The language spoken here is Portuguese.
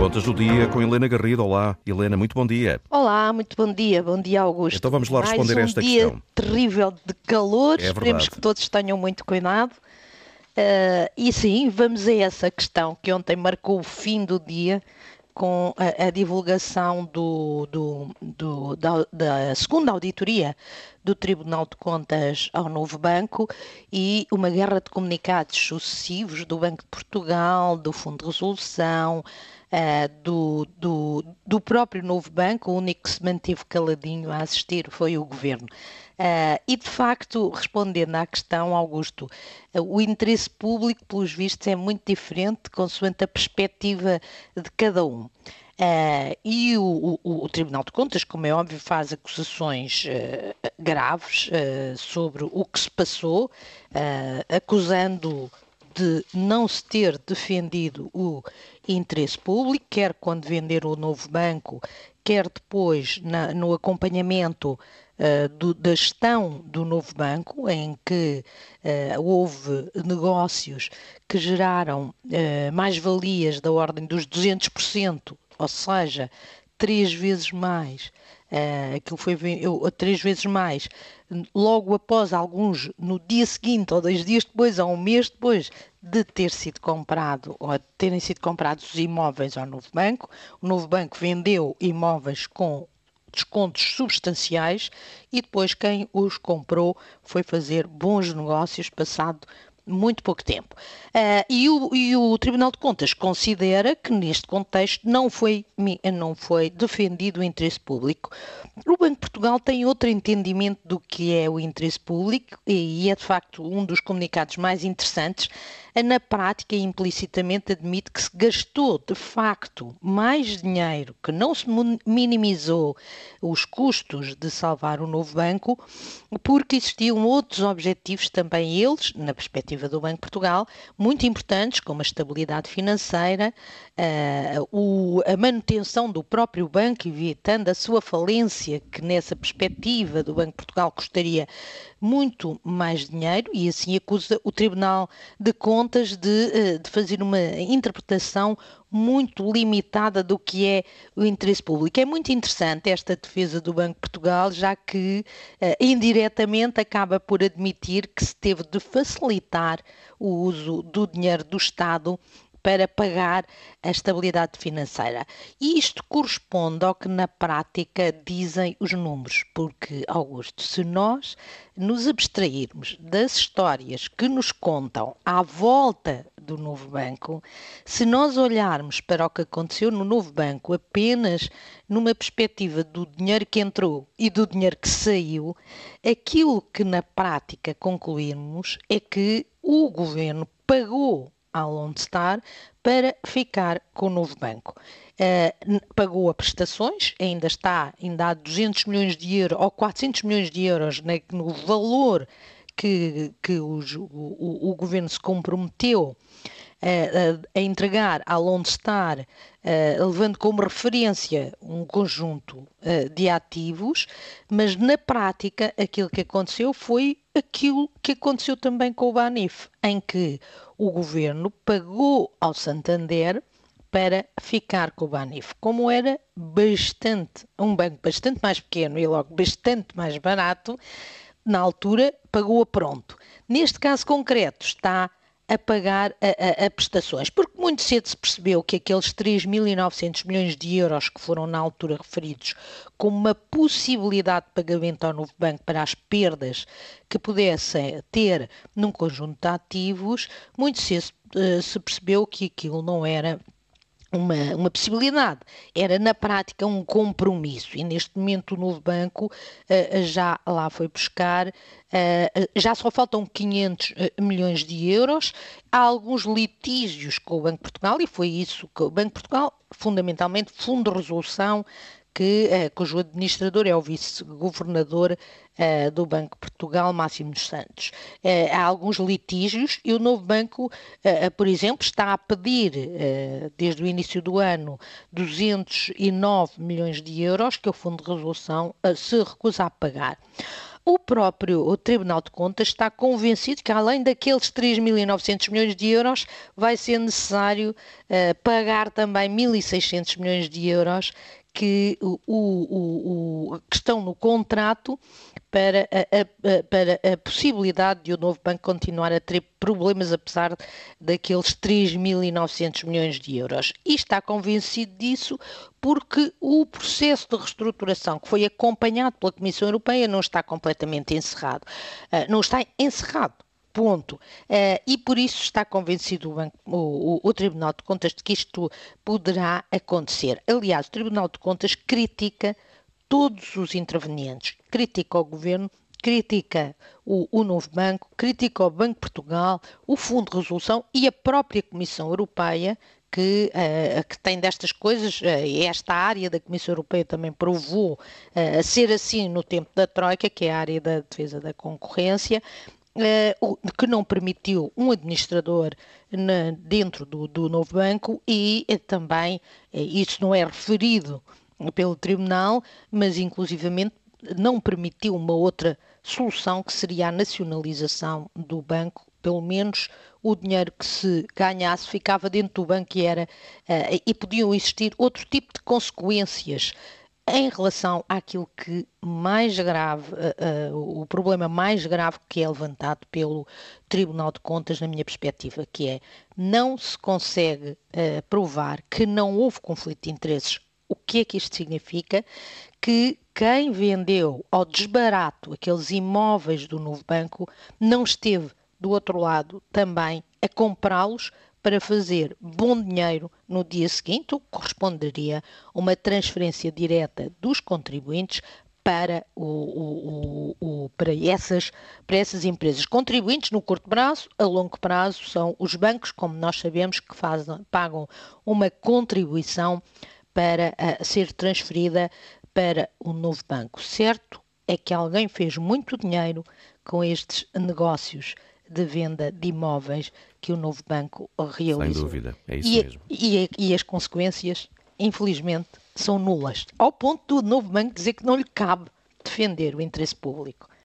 Contas do dia com Helena Garrido. Olá, Helena, muito bom dia. Olá, muito bom dia. Bom dia, Augusto. Então vamos lá responder Mais a esta um dia questão. terrível de calor. É Esperemos verdade. que todos tenham muito cuidado. Ah, e sim, vamos a essa questão que ontem marcou o fim do dia com a, a divulgação do, do- do- da, da segunda auditoria do Tribunal de Contas ao Novo Banco e uma guerra de comunicados sucessivos do Banco de Portugal, do Fundo de Resolução, ah, do, do, do próprio Novo Banco, o único que se manteve caladinho a assistir foi o Governo. Ah, e de facto, respondendo à questão, Augusto, ah, o interesse público, pelos vistos, é muito diferente consoante a perspectiva de cada um. Ah, e o, o- o Tribunal de Contas, como é óbvio, faz acusações graves sobre o que se passou, acusando de não se ter defendido o interesse público, quer quando vender o novo banco, quer depois na- no acompanhamento eh, do- da gestão do novo banco, em que eh, houve negócios que geraram eh, mais-valias da ordem dos 200%, ou seja, três vezes mais. eh, aquilo foi eu- três vezes mais, logo após alguns, no dia seguinte ou dois dias depois, ou um mês depois de ter sido comprado, ou de terem sido comprados os imóveis ao novo banco. O novo banco vendeu imóveis com descontos substanciais e depois quem os comprou foi fazer bons negócios passado muito pouco tempo. Ah, e, o, e o Tribunal de Contas considera que neste contexto não foi, não foi defendido o interesse público. O Banco de Portugal tem outro entendimento do que é o interesse público e é de facto um dos comunicados mais interessantes. Na prática, implicitamente admite que se gastou de facto mais dinheiro, que não se minimizou os custos de salvar o novo banco, porque existiam outros objetivos também eles, na perspectiva do Banco de Portugal, muito importantes, como a estabilidade financeira, a manutenção do próprio banco, evitando a sua falência, que nessa perspectiva do Banco de Portugal custaria muito mais dinheiro, e assim acusa o Tribunal de Contas de, eh, de fazer uma interpretação muito limitada do que é o interesse público. É muito interessante esta defesa do Banco de Portugal, já que eh, indiretamente acaba por admitir que se teve de facilitar o uso do dinheiro do Estado para pagar a estabilidade financeira. E isto corresponde ao que na prática dizem os números, porque, Augusto, se nós nos abstrairmos das histórias que nos contam à volta do novo banco, se nós olharmos para o que aconteceu no novo banco apenas numa perspectiva do dinheiro que entrou e do dinheiro que saiu, aquilo que na prática concluímos é que o governo pagou ao Lone Star para ficar com o novo banco. N- pagou a prestações, ainda está, ainda há 200 milhões de euros ou 400 milhões de euros na- no valor que, que os- o, o- o governo se comprometeu a, a entregar à Lone Star, eh, levando como referência um conjunto eh, de ativos, mas na prática aquilo que aconteceu foi aquilo que aconteceu também com o Banif, em que o governo pagou ao Santander para ficar com o Banif. Como era bastante, um banco bastante mais pequeno e logo bastante mais barato, na altura pagou a pronto. Neste caso concreto está a pagar a, a- a prestações, porque muito cedo se percebeu que aqueles 3.900 milhões de euros que foram na altura referidos como uma possibilidade de pagamento ao novo banco para as perdas que pudessem ter num conjunto de ativos, muito cedo eh, se percebeu que aquilo não era uma, uma possibilidade. Era, na prática, um compromisso. E neste momento o novo banco eh, já lá foi buscar, eh, já só faltam 500 eh, milhões de euros. Há alguns litígios com o Banco de Portugal e foi isso que o Banco de Portugal, fundamentalmente, Fundo de Resolução, que, eh, cujo administrador é o vice-governador eh, do Banco Portugal, Máximo Santos. Eh, há alguns litígios e o novo banco, por exemplo, está a pedir, desde o início do ano, 209 milhões de euros que o Fundo de Resolução se recusa a pagar. o próprio o Tribunal de Contas está convencido que, além daqueles 3.900 milhões de euros, vai ser necessário uh, pagar também 1.600 milhões de euros que, o, o, o, que estão no contrato para a, a, para a possibilidade de o novo banco continuar a ter problemas, apesar daqueles 3.900 milhões de euros. E está convencido disso porque o processo de reestruturação que foi acompanhado pela Comissão Europeia não está completamente encerrado. Uh, não está encerrado. Ponto. Uh, e por isso está convencido o, banco, o, o, Tribunal de Contas de que isto poderá acontecer. Aliás, o Tribunal de Contas critica todos os intervenientes, critica o governo, critica o, novo banco, critica o Banco Portugal, o Fundo de Resolução e a própria Comissão Europeia, que, uh, que tem destas coisas, uh, esta área da Comissão Europeia também provou uh, ser assim no tempo da Troika, que é a área da defesa da concorrência, que não permitiu um administrador dentro do, do, novo banco e também, isso não é referido pelo Tribunal, mas inclusivamente não permitiu uma outra solução que seria a nacionalização do banco, pelo menos o dinheiro que se ganhasse ficava dentro do banco e era e podiam existir outro tipo de consequências em relação àquilo que mais grave, uh, uh, o problema mais grave que é levantado pelo Tribunal de Contas, na minha perspectiva, que é não se consegue uh, provar que não houve conflito de interesses. O que é que isto significa? Que quem vendeu ao desbarato aqueles imóveis do novo banco não esteve do outro lado também a comprá-los para fazer bom dinheiro no dia seguinte, o que corresponderia a uma transferência direta dos contribuintes para, o, o, o, para, essas, para essas empresas. Contribuintes no curto prazo, a longo prazo, são os bancos, como nós sabemos, que fazem, pagam uma contribuição para uh, ser transferida para o novo banco. Certo é que alguém fez muito dinheiro com estes negócios de venda de imóveis que o novo banco realizou. Sem dúvida, é isso e, mesmo. E, e, as consequências, infelizmente, são nulas. Ao ponto do novo banco dizer que não lhe cabe defender o interesse público.